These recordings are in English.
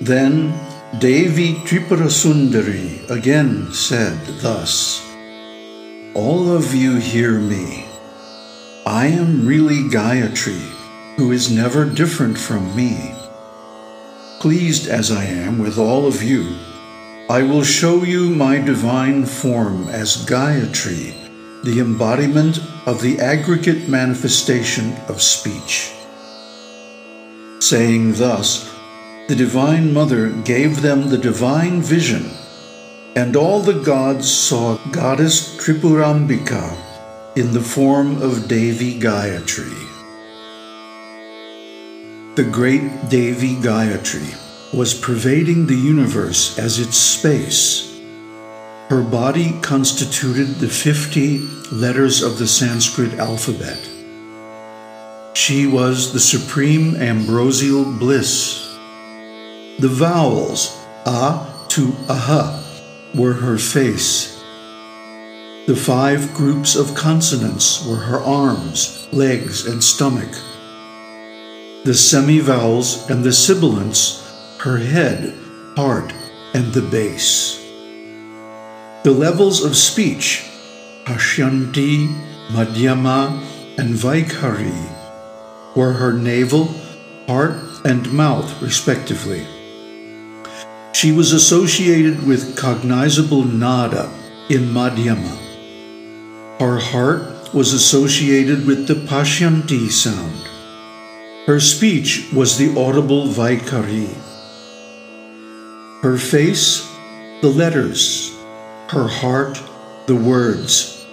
Then Devi Tripurasundari again said thus All of you hear me. I am really Gayatri, who is never different from me. Pleased as I am with all of you, I will show you my divine form as Gayatri, the embodiment of the aggregate manifestation of speech. Saying thus, the Divine Mother gave them the divine vision, and all the gods saw Goddess Tripurambika in the form of Devi Gayatri. The great Devi Gayatri was pervading the universe as its space. Her body constituted the 50 letters of the Sanskrit alphabet. She was the supreme ambrosial bliss. The vowels, a to aha, were her face. The five groups of consonants were her arms, legs, and stomach the semivowels and the sibilants, her head, heart, and the base. The levels of speech, Pashyanti, Madhyama, and Vaikhari, were her navel, heart, and mouth, respectively. She was associated with cognizable nada in Madhyama. Her heart was associated with the Pashyanti sound. Her speech was the audible Vaikhari. Her face, the letters. Her heart, the words.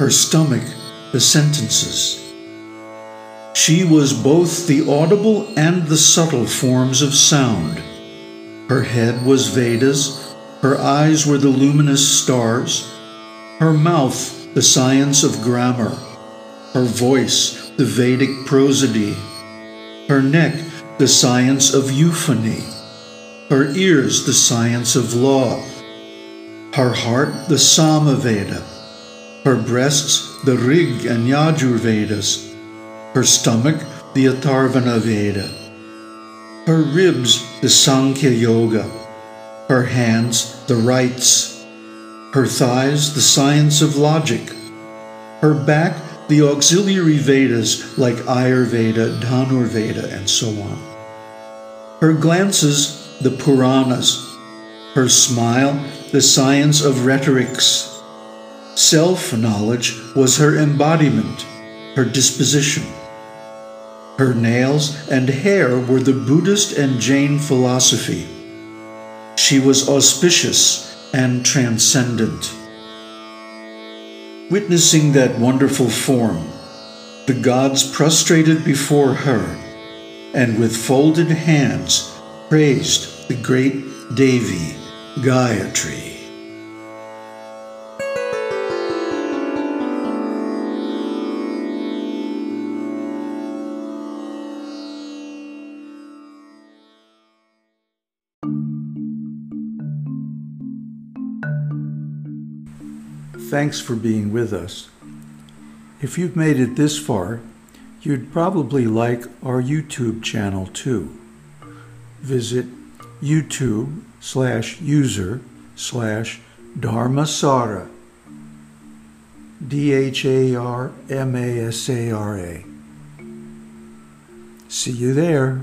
Her stomach, the sentences. She was both the audible and the subtle forms of sound. Her head was Vedas, her eyes were the luminous stars, her mouth the science of grammar, her voice the Vedic prosody, her neck the science of euphony, her ears the science of law, her heart the Samaveda, her breasts the Rig and Yajur Vedas, her stomach the Atharvana Veda, her ribs the Sankhya Yoga, her hands the rites, her thighs the science of logic, her back the auxiliary Vedas like Ayurveda, Dhanurveda, and so on. Her glances, the Puranas. Her smile, the science of rhetorics. Self knowledge was her embodiment, her disposition. Her nails and hair were the Buddhist and Jain philosophy. She was auspicious and transcendent. Witnessing that wonderful form, the gods prostrated before her and with folded hands praised the great Devi, Gayatri. Thanks for being with us. If you've made it this far, you'd probably like our YouTube channel too. Visit YouTube slash user slash Dharmasara. D H A R M A S A R A. See you there.